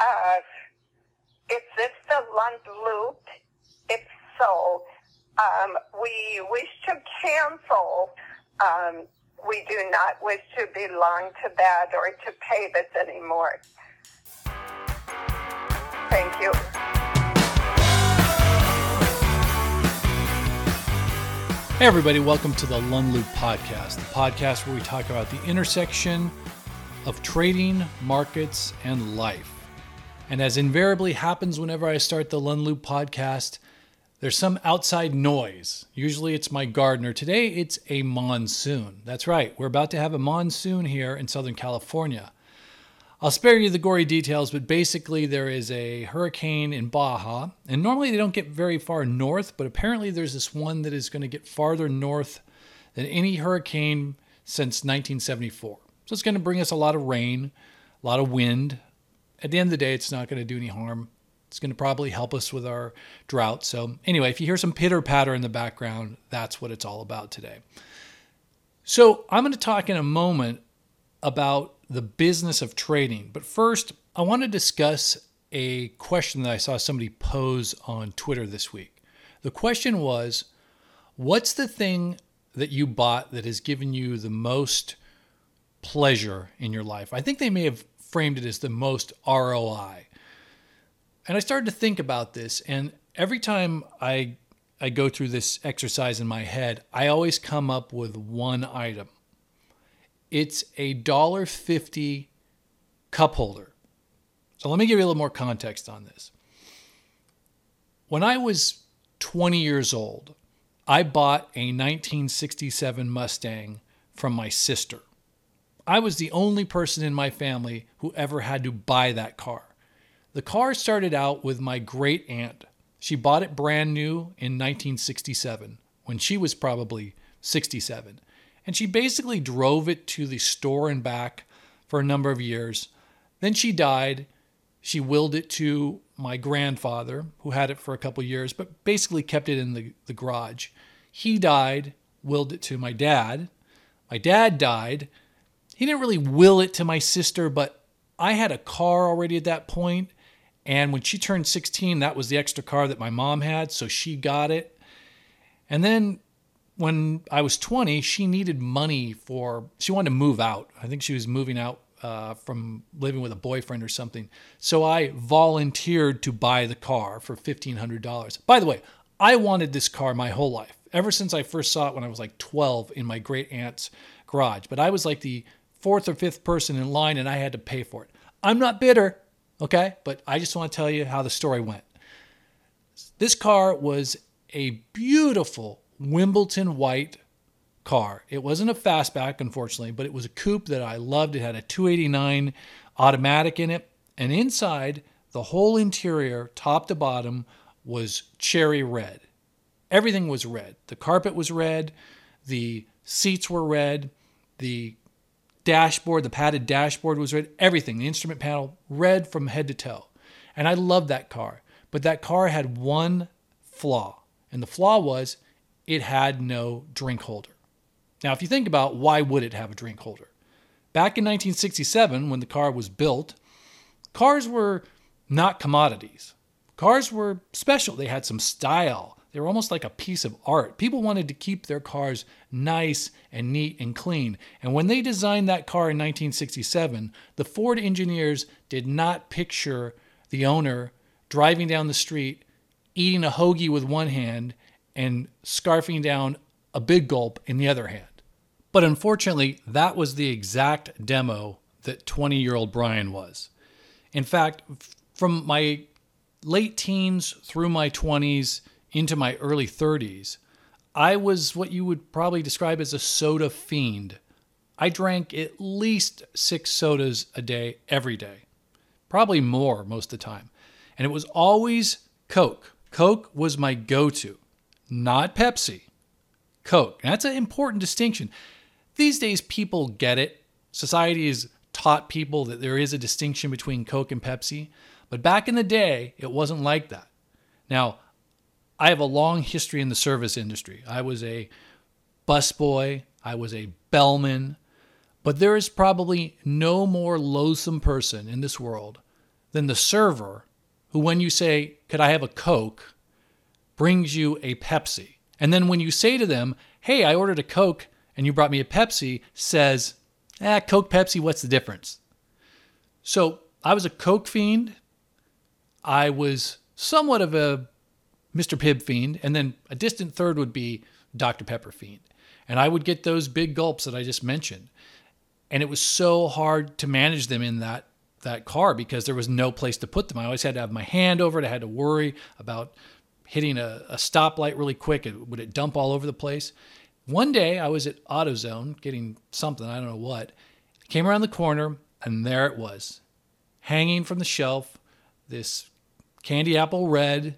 Uh, is this the Lund Loop? If so, um, we wish to cancel. Um, we do not wish to belong to that or to pay this anymore. Thank you. Hey, everybody, welcome to the Lund Loop Podcast, the podcast where we talk about the intersection of trading, markets, and life. And as invariably happens whenever I start the Lund Loop podcast, there's some outside noise. Usually it's my gardener. Today it's a monsoon. That's right, we're about to have a monsoon here in Southern California. I'll spare you the gory details, but basically there is a hurricane in Baja, and normally they don't get very far north, but apparently there's this one that is going to get farther north than any hurricane since 1974. So it's going to bring us a lot of rain, a lot of wind, at the end of the day, it's not going to do any harm. It's going to probably help us with our drought. So, anyway, if you hear some pitter patter in the background, that's what it's all about today. So, I'm going to talk in a moment about the business of trading. But first, I want to discuss a question that I saw somebody pose on Twitter this week. The question was What's the thing that you bought that has given you the most pleasure in your life? I think they may have framed it as the most ROI. And I started to think about this, and every time I I go through this exercise in my head, I always come up with one item. It's a dollar fifty cup holder. So let me give you a little more context on this. When I was 20 years old, I bought a 1967 Mustang from my sister. I was the only person in my family who ever had to buy that car. The car started out with my great aunt. She bought it brand new in 1967 when she was probably 67. And she basically drove it to the store and back for a number of years. Then she died. She willed it to my grandfather, who had it for a couple years, but basically kept it in the, the garage. He died, willed it to my dad. My dad died he didn't really will it to my sister, but I had a car already at that point, and when she turned 16, that was the extra car that my mom had, so she got it. And then when I was 20, she needed money for, she wanted to move out. I think she was moving out uh, from living with a boyfriend or something. So I volunteered to buy the car for $1,500. By the way, I wanted this car my whole life, ever since I first saw it when I was like 12 in my great aunt's garage. But I was like the fourth or fifth person in line and I had to pay for it. I'm not bitter, okay? But I just want to tell you how the story went. This car was a beautiful Wimbledon white car. It wasn't a fastback, unfortunately, but it was a coupe that I loved. It had a 289 automatic in it. And inside, the whole interior, top to bottom, was cherry red. Everything was red. The carpet was red. The seats were red. The dashboard, the padded dashboard was red, everything, the instrument panel, red from head to toe. And I loved that car. But that car had one flaw. And the flaw was it had no drink holder. Now, if you think about why would it have a drink holder? Back in 1967, when the car was built, cars were not commodities. Cars were special. They had some style. They were almost like a piece of art. People wanted to keep their cars nice and neat and clean. And when they designed that car in 1967, the Ford engineers did not picture the owner driving down the street, eating a hoagie with one hand, and scarfing down a big gulp in the other hand. But unfortunately, that was the exact demo that 20 year old Brian was. In fact, from my late teens through my 20s, into my early 30s, I was what you would probably describe as a soda fiend. I drank at least six sodas a day every day, probably more most of the time. And it was always Coke. Coke was my go to, not Pepsi. Coke. And that's an important distinction. These days, people get it. Society has taught people that there is a distinction between Coke and Pepsi. But back in the day, it wasn't like that. Now, I have a long history in the service industry. I was a busboy, I was a bellman, but there is probably no more loathsome person in this world than the server who, when you say, Could I have a Coke? brings you a Pepsi. And then when you say to them, Hey, I ordered a Coke and you brought me a Pepsi, says, Ah, Coke, Pepsi, what's the difference? So I was a Coke fiend. I was somewhat of a Mr. Pibb fiend. And then a distant third would be Dr. Pepper fiend. And I would get those big gulps that I just mentioned. And it was so hard to manage them in that that car because there was no place to put them. I always had to have my hand over it. I had to worry about hitting a, a stoplight really quick. Would it dump all over the place? One day I was at AutoZone getting something, I don't know what. Came around the corner and there it was, hanging from the shelf, this candy apple red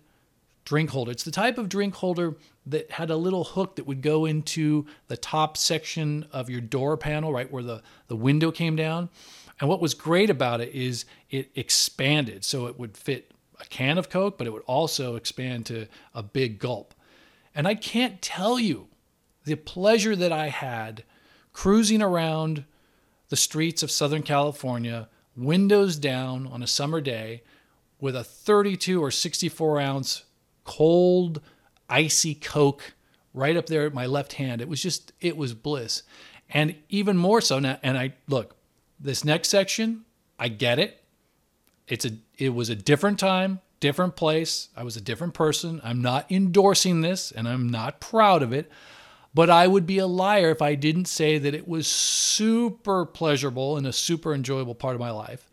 drink holder. It's the type of drink holder that had a little hook that would go into the top section of your door panel, right where the, the window came down. And what was great about it is it expanded. So it would fit a can of Coke, but it would also expand to a big gulp. And I can't tell you the pleasure that I had cruising around the streets of Southern California, windows down on a summer day, with a 32 or 64 ounce cold, icy Coke right up there at my left hand. It was just, it was bliss. And even more so now, and I look, this next section, I get it. It's a, it was a different time, different place. I was a different person. I'm not endorsing this and I'm not proud of it. But I would be a liar if I didn't say that it was super pleasurable and a super enjoyable part of my life.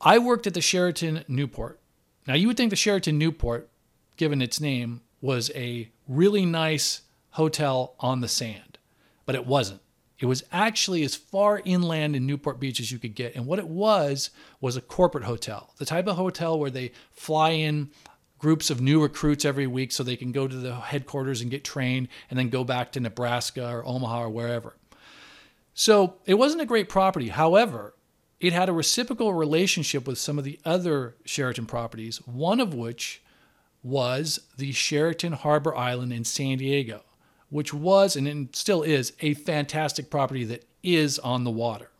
I worked at the Sheraton Newport. Now, you would think the Sheraton Newport, given its name, was a really nice hotel on the sand, but it wasn't. It was actually as far inland in Newport Beach as you could get. And what it was, was a corporate hotel, the type of hotel where they fly in groups of new recruits every week so they can go to the headquarters and get trained and then go back to Nebraska or Omaha or wherever. So it wasn't a great property. However, it had a reciprocal relationship with some of the other Sheraton properties, one of which was the Sheraton Harbor Island in San Diego, which was and still is a fantastic property that is on the water.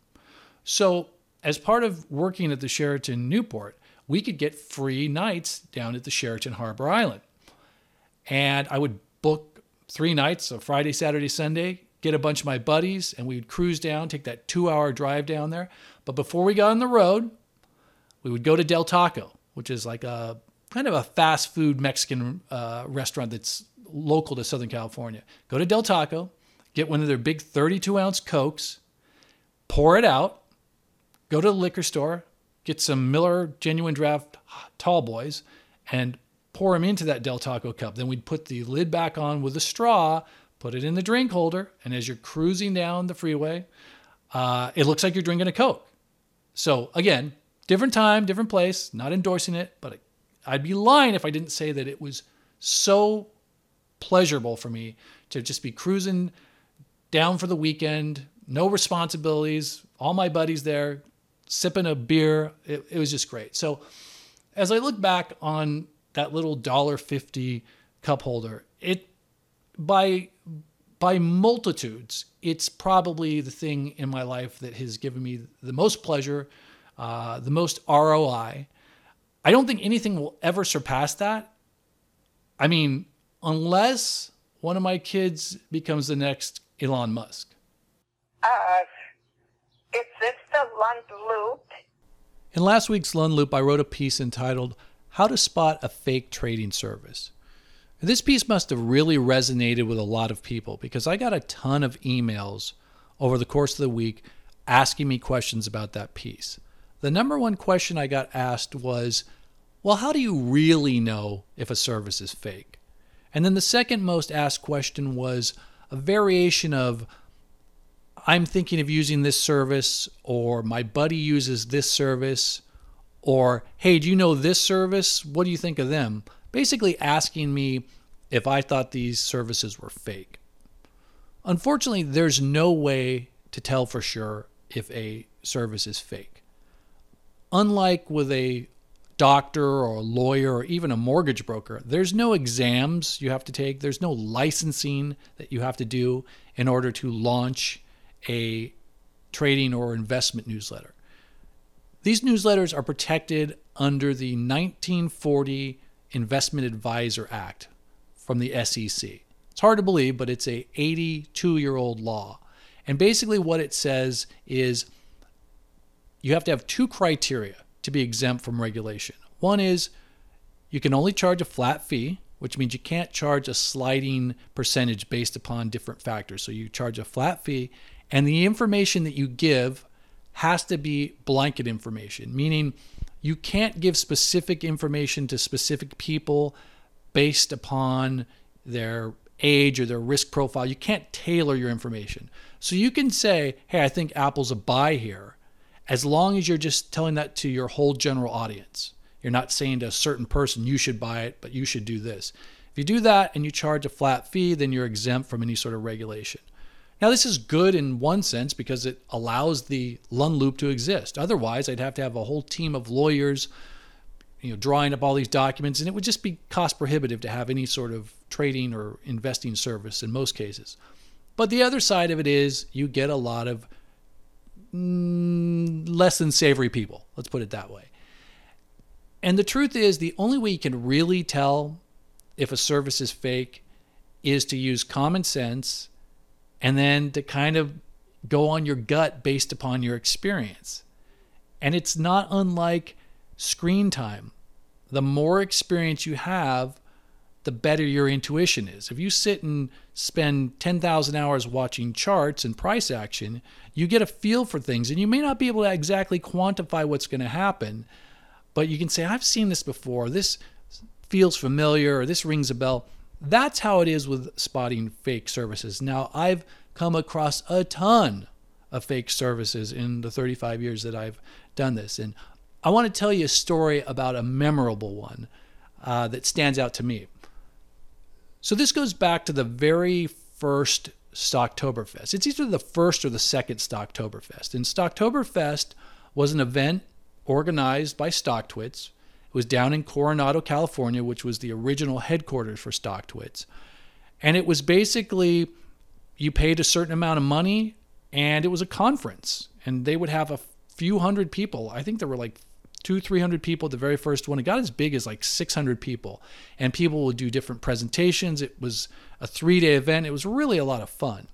So, as part of working at the Sheraton Newport, we could get free nights down at the Sheraton Harbor Island. And I would book three nights, so Friday, Saturday, Sunday, get a bunch of my buddies, and we would cruise down, take that two hour drive down there. But before we got on the road, we would go to Del Taco, which is like a kind of a fast food Mexican uh, restaurant that's local to Southern California. Go to Del Taco, get one of their big 32 ounce Cokes, pour it out, go to the liquor store, get some Miller Genuine Draft Tall Boys, and pour them into that Del Taco cup. Then we'd put the lid back on with a straw, put it in the drink holder, and as you're cruising down the freeway, uh, it looks like you're drinking a Coke. So again, different time, different place. Not endorsing it, but I'd be lying if I didn't say that it was so pleasurable for me to just be cruising down for the weekend, no responsibilities, all my buddies there, sipping a beer. It, it was just great. So as I look back on that little dollar fifty cup holder, it by by multitudes, it's probably the thing in my life that has given me the most pleasure, uh, the most ROI. I don't think anything will ever surpass that. I mean, unless one of my kids becomes the next Elon Musk. Uh, is this the Lund Loop? In last week's Lund Loop, I wrote a piece entitled How to Spot a Fake Trading Service. This piece must have really resonated with a lot of people because I got a ton of emails over the course of the week asking me questions about that piece. The number one question I got asked was, Well, how do you really know if a service is fake? And then the second most asked question was a variation of, I'm thinking of using this service, or my buddy uses this service, or hey, do you know this service? What do you think of them? Basically asking me if I thought these services were fake. Unfortunately, there's no way to tell for sure if a service is fake. Unlike with a doctor or a lawyer or even a mortgage broker, there's no exams you have to take, there's no licensing that you have to do in order to launch a trading or investment newsletter. These newsletters are protected under the 1940 Investment Advisor Act from the SEC. It's hard to believe, but it's a 82 year old law. And basically, what it says is you have to have two criteria to be exempt from regulation. One is you can only charge a flat fee, which means you can't charge a sliding percentage based upon different factors. So you charge a flat fee, and the information that you give has to be blanket information, meaning you can't give specific information to specific people based upon their age or their risk profile. You can't tailor your information. So you can say, hey, I think Apple's a buy here, as long as you're just telling that to your whole general audience. You're not saying to a certain person, you should buy it, but you should do this. If you do that and you charge a flat fee, then you're exempt from any sort of regulation. Now, this is good in one sense because it allows the Lund Loop to exist. Otherwise, I'd have to have a whole team of lawyers, you know, drawing up all these documents, and it would just be cost prohibitive to have any sort of trading or investing service in most cases. But the other side of it is you get a lot of mm, less than savory people. Let's put it that way. And the truth is, the only way you can really tell if a service is fake is to use common sense and then to kind of go on your gut based upon your experience. And it's not unlike screen time. The more experience you have, the better your intuition is. If you sit and spend 10,000 hours watching charts and price action, you get a feel for things and you may not be able to exactly quantify what's going to happen, but you can say, I've seen this before. This feels familiar or this rings a bell. That's how it is with spotting fake services. Now, I've come across a ton of fake services in the 35 years that I've done this. And I want to tell you a story about a memorable one uh, that stands out to me. So, this goes back to the very first Stocktoberfest. It's either the first or the second Stocktoberfest. And Stocktoberfest was an event organized by StockTwits it was down in Coronado, California, which was the original headquarters for StockTwits. And it was basically you paid a certain amount of money and it was a conference. And they would have a few hundred people. I think there were like two, 300 people the very first one. It got as big as like 600 people. And people would do different presentations. It was a three day event. It was really a lot of fun.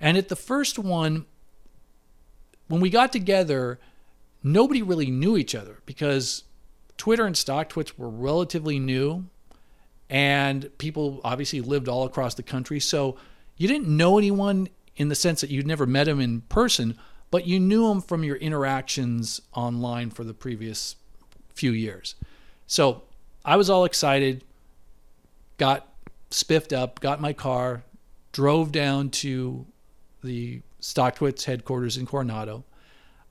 And at the first one, when we got together, nobody really knew each other because Twitter and StockTwits were relatively new, and people obviously lived all across the country. So you didn't know anyone in the sense that you'd never met them in person, but you knew them from your interactions online for the previous few years. So I was all excited, got spiffed up, got my car, drove down to the StockTwits headquarters in Coronado.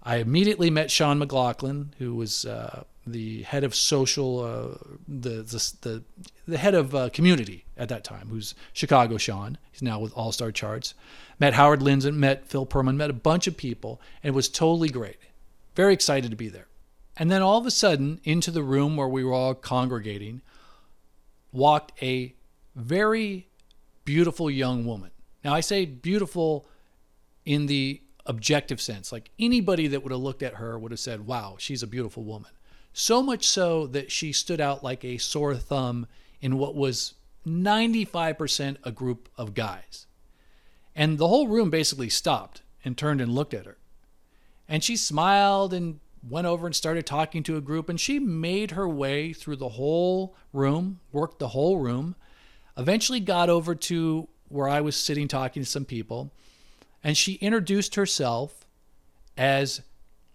I immediately met Sean McLaughlin, who was uh, the head of social, uh, the, the, the the head of uh, community at that time, who's Chicago Sean. He's now with All Star Charts. Met Howard Lindzen, met Phil Pearlman, met a bunch of people, and it was totally great. Very excited to be there. And then all of a sudden, into the room where we were all congregating, walked a very beautiful young woman. Now, I say beautiful in the objective sense. Like anybody that would have looked at her would have said, wow, she's a beautiful woman. So much so that she stood out like a sore thumb in what was 95% a group of guys. And the whole room basically stopped and turned and looked at her. And she smiled and went over and started talking to a group. And she made her way through the whole room, worked the whole room, eventually got over to where I was sitting talking to some people. And she introduced herself as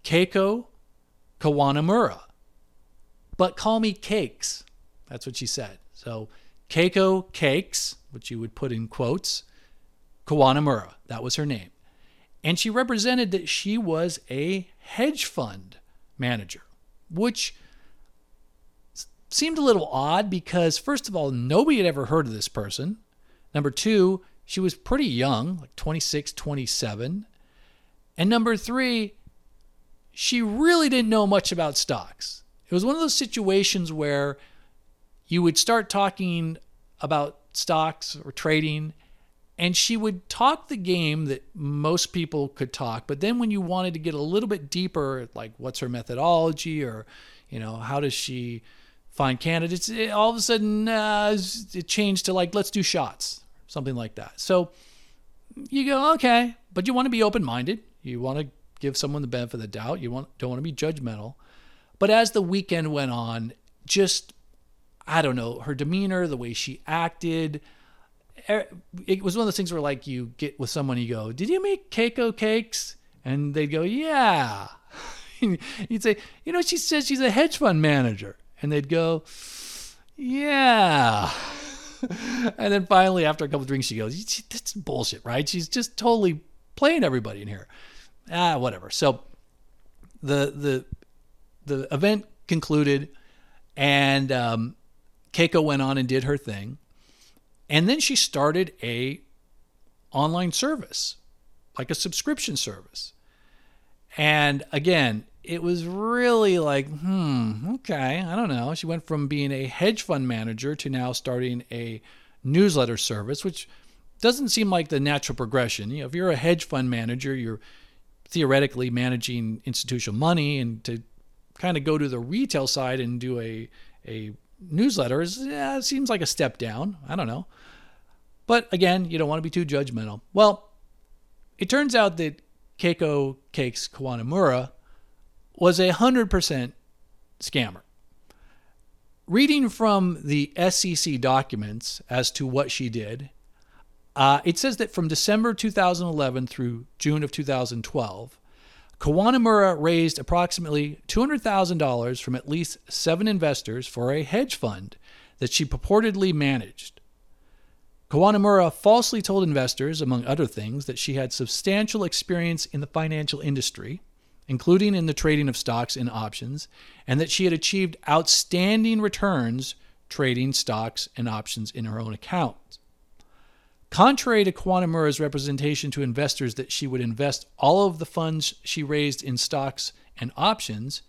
Keiko Kawanamura but call me Cakes. That's what she said. So Keiko Cakes, which you would put in quotes, Kawanamura. That was her name. And she represented that she was a hedge fund manager, which seemed a little odd because, first of all, nobody had ever heard of this person. Number two, she was pretty young, like 26, 27. And number three, she really didn't know much about stocks. It was one of those situations where you would start talking about stocks or trading and she would talk the game that most people could talk. But then when you wanted to get a little bit deeper like what's her methodology or you know how does she find candidates it, all of a sudden uh, it changed to like let's do shots something like that. So you go okay but you want to be open-minded. You want to give someone the benefit of the doubt. You want don't want to be judgmental but as the weekend went on just i don't know her demeanor the way she acted it was one of those things where like you get with someone you go did you make keiko cakes? And they'd go yeah. You'd say you know she says she's a hedge fund manager. And they'd go yeah. And then finally after a couple drinks she goes that's bullshit right? She's just totally playing everybody in here. Ah whatever. So the the the event concluded and um, keiko went on and did her thing and then she started a online service, like a subscription service. And again, it was really like, hmm, okay, I don't know. She went from being a hedge fund manager to now starting a newsletter service, which doesn't seem like the natural progression. You know, if you're a hedge fund manager, you're theoretically managing institutional money, and to kind of go to the retail side and do a a newsletter is yeah, seems like a step down. I don't know. But again, you don't want to be too judgmental. Well, it turns out that Keiko Cakes Kawanamura was a 100% scammer. Reading from the SEC documents as to what she did, uh, it says that from December 2011 through June of 2012, Kawanamura raised approximately $200,000 from at least seven investors for a hedge fund that she purportedly managed. Kawanamura falsely told investors, among other things, that she had substantial experience in the financial industry, including in the trading of stocks and options, and that she had achieved outstanding returns trading stocks and options in her own account. Contrary to Kawanamura's representation to investors that she would invest all of the funds she raised in stocks and options,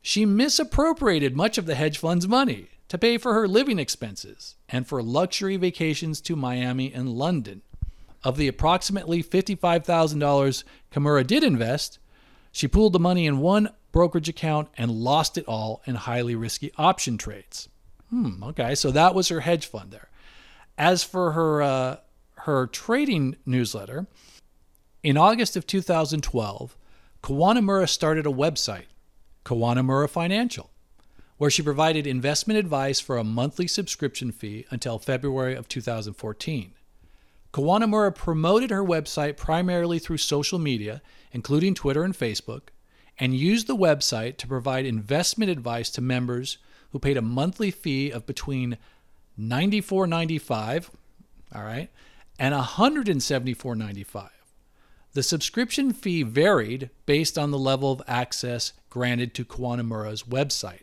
she misappropriated much of the hedge fund's money to pay for her living expenses and for luxury vacations to Miami and London. Of the approximately $55,000 Kimura did invest, she pooled the money in one brokerage account and lost it all in highly risky option trades. Hmm, okay, so that was her hedge fund there. As for her uh, her trading newsletter, in August of 2012, Kawanamura started a website, Kawanamura Financial where she provided investment advice for a monthly subscription fee until February of 2014. Kawanamura promoted her website primarily through social media, including Twitter and Facebook, and used the website to provide investment advice to members who paid a monthly fee of between $94.95, all right, and $174.95. The subscription fee varied based on the level of access granted to Kawanamura's website.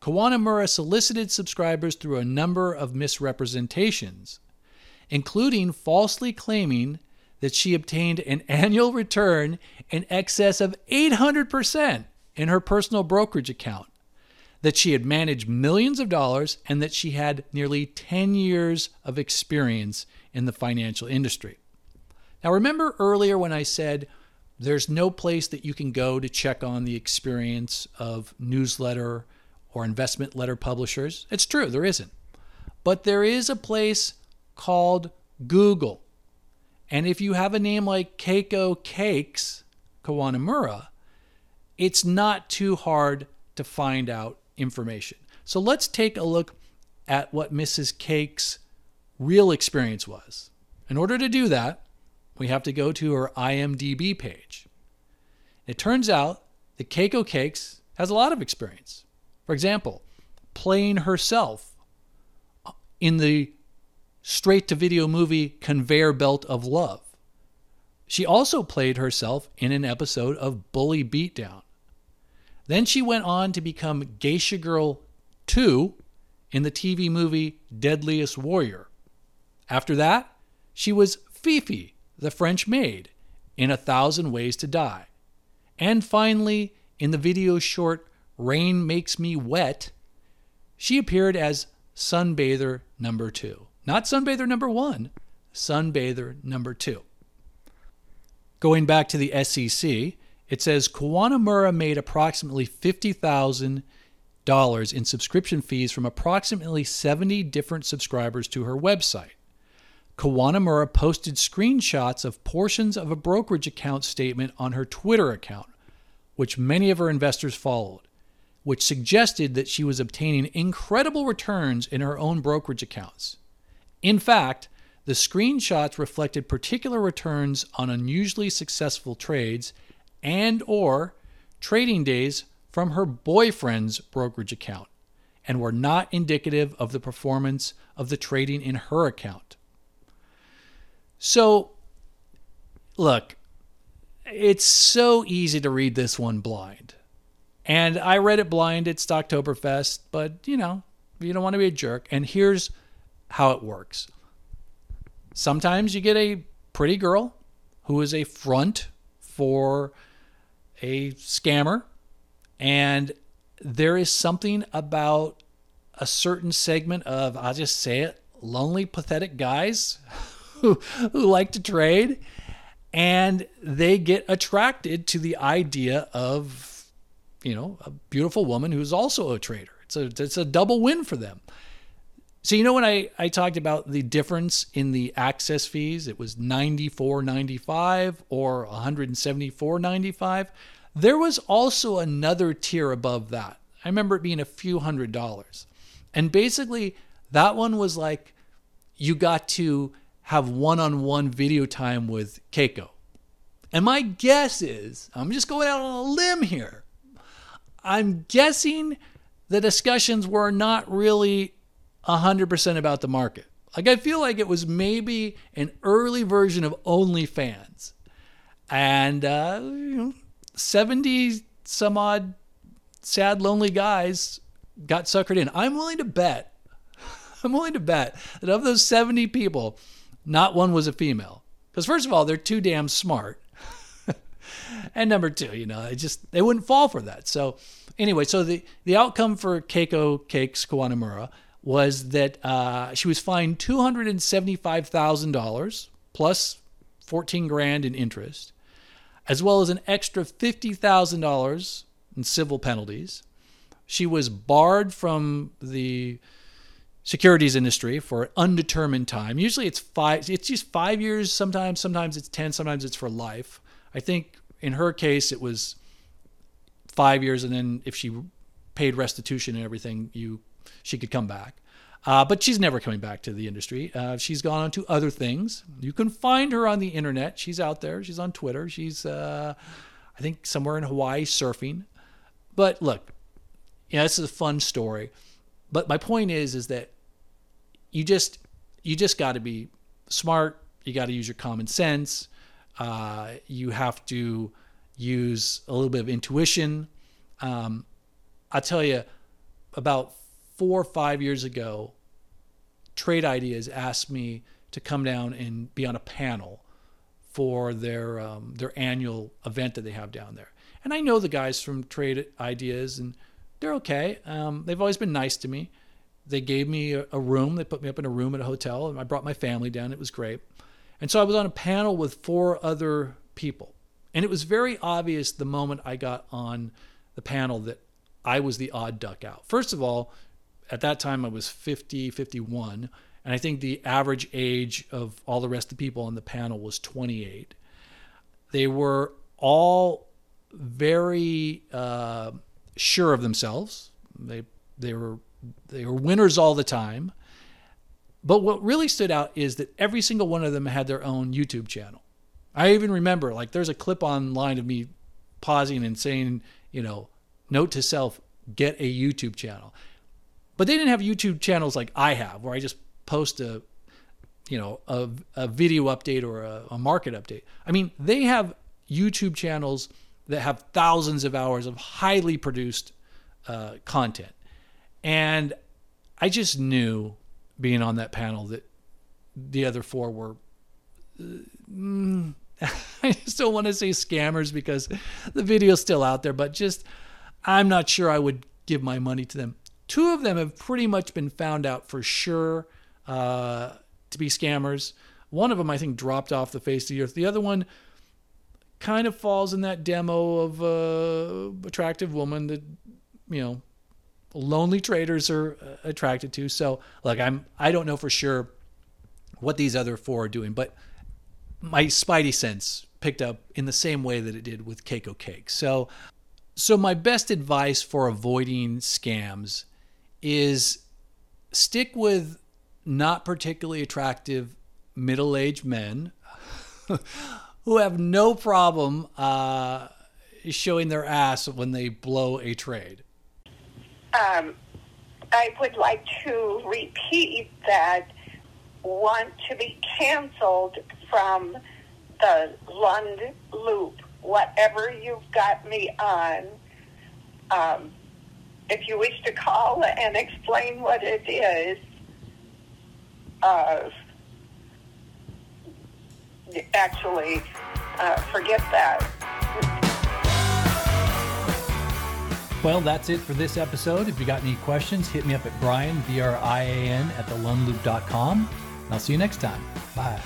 Kawanamura solicited subscribers through a number of misrepresentations, including falsely claiming that she obtained an annual return in excess of 800% in her personal brokerage account, that she had managed millions of dollars, and that she had nearly 10 years of experience in the financial industry. Now, remember earlier when I said there's no place that you can go to check on the experience of newsletter or investment letter publishers. It's true, there isn't. But there is a place called Google. And if you have a name like Keiko Cakes Kawanamura, it's not too hard to find out information. So let's take a look at what Mrs. Cake's real experience was. In order to do that, we have to go to her IMDb page. It turns out that Keiko Cakes has a lot of experience. For example, playing herself in the straight to video movie Conveyor Belt of Love. She also played herself in an episode of Bully Beatdown. Then she went on to become Geisha Girl 2 in the TV movie Deadliest Warrior. After that, she was Fifi, the French maid, in A Thousand Ways to Die. And finally, in the video short Rain Makes Me Wet, she appeared as Sunbather number two. Not Sunbather number one, Sunbather number two. Going back to the SEC, it says Kawanamura made approximately $50,000 in subscription fees from approximately 70 different subscribers to her website. Kawanamura posted screenshots of portions of a brokerage account statement on her Twitter account, which many of her investors followed, which suggested that she was obtaining incredible returns in her own brokerage accounts. In fact, the screenshots reflected particular returns on unusually successful trades and or trading days from her boyfriend's brokerage account and were not indicative of the performance of the trading in her account. So, look, it's so easy to read this one blind. And I read it blind at Stocktoberfest, but you know, you don't want to be a jerk. And here's how it works sometimes you get a pretty girl who is a front for a scammer, and there is something about a certain segment of, I'll just say it, lonely, pathetic guys who, who like to trade and they get attracted to the idea of you know a beautiful woman who's also a trader. It's a it's a double win for them so you know when I, I talked about the difference in the access fees it was 94.95 or 174.95 there was also another tier above that i remember it being a few hundred dollars and basically that one was like you got to have one on one video time with Keiko. And my guess is, I'm just going out on a limb here. I'm guessing the discussions were not really 100% about the market. Like, I feel like it was maybe an early version of OnlyFans. And uh, you know, 70 some odd sad, lonely guys got suckered in. I'm willing to bet, I'm willing to bet that of those 70 people, not one was a female. Because first of all, they're too damn smart. and number two, you know, they just they wouldn't fall for that. So anyway, so the the outcome for Keiko Cakes Kawanamura was that uh, she was fined two hundred and seventy five thousand dollars plus fourteen grand in interest, as well as an extra fifty thousand dollars in civil penalties. She was barred from the securities industry for an undetermined time. Usually it's five it's just 5 years sometimes, sometimes it's 10, sometimes it's for life. I think in her case it was 5 years and then if she paid restitution and everything, you she could come back. Uh, but she's never coming back to the industry. Uh, she's gone on to other things. You can find her on the internet. She's out there. She's on Twitter. She's, uh, I think, somewhere in Hawaii surfing. But look, yeah, this is a fun story. But my point is, is that you just you just got to be smart. You got to use your common sense. Uh, you have to use a little bit of intuition. Um, I tell you, about four or five years ago, Trade Ideas asked me to come down and be on a panel for their um, their annual event that they have down there. And I know the guys from Trade Ideas, and they're okay. Um, they've always been nice to me. They gave me a, a, room. They put me up in a room at a hotel, and I brought my family down. It was great. And so I was on a panel with four other people. And it was very obvious the moment I got on the panel that I was the odd duck out. First of all, at that time I was 50, 51. And I think the average age of all the rest of the people on the panel was 28. They were all very uh, sure of themselves. They they were they were winners all the time. But what really stood out is that every single one of them had their own YouTube channel. I even remember like there's a clip online of me pausing and saying, you know, note to self, get a YouTube channel. But they didn't have YouTube channels like I have, where I just post a, you know, a, a video update or a, a market update. I mean, they have YouTube channels that have thousands of hours of highly produced uh, content. And I just knew being on that panel that the other four were. Mm, I just don't want to say scammers because the video's still out there, but just I'm not sure I would give my money to them. Two of them have pretty much been found out for sure uh, to be scammers. One of them, I think, dropped off the face of the earth. The other one kind of falls in that demo of a attractive woman that, you know, lonely traders are uh, attracted to. So, like, I'm I don't know for sure what these other four are doing, but my spidey sense picked up in the same way that it did with Keiko Cake. So, so my best advice for avoiding scams is stick with not particularly attractive middle-aged men who have no problem uh, showing their ass when they blow a trade. Um, I would like to repeat that want to be canceled from the Lund loop, whatever you've got me on. Um, if you wish to call and explain what it is, uh, actually, uh, forget that. Well, that's it for this episode. If you got any questions, hit me up at Brian, B R I A N, at thelundloop.com. I'll see you next time. Bye.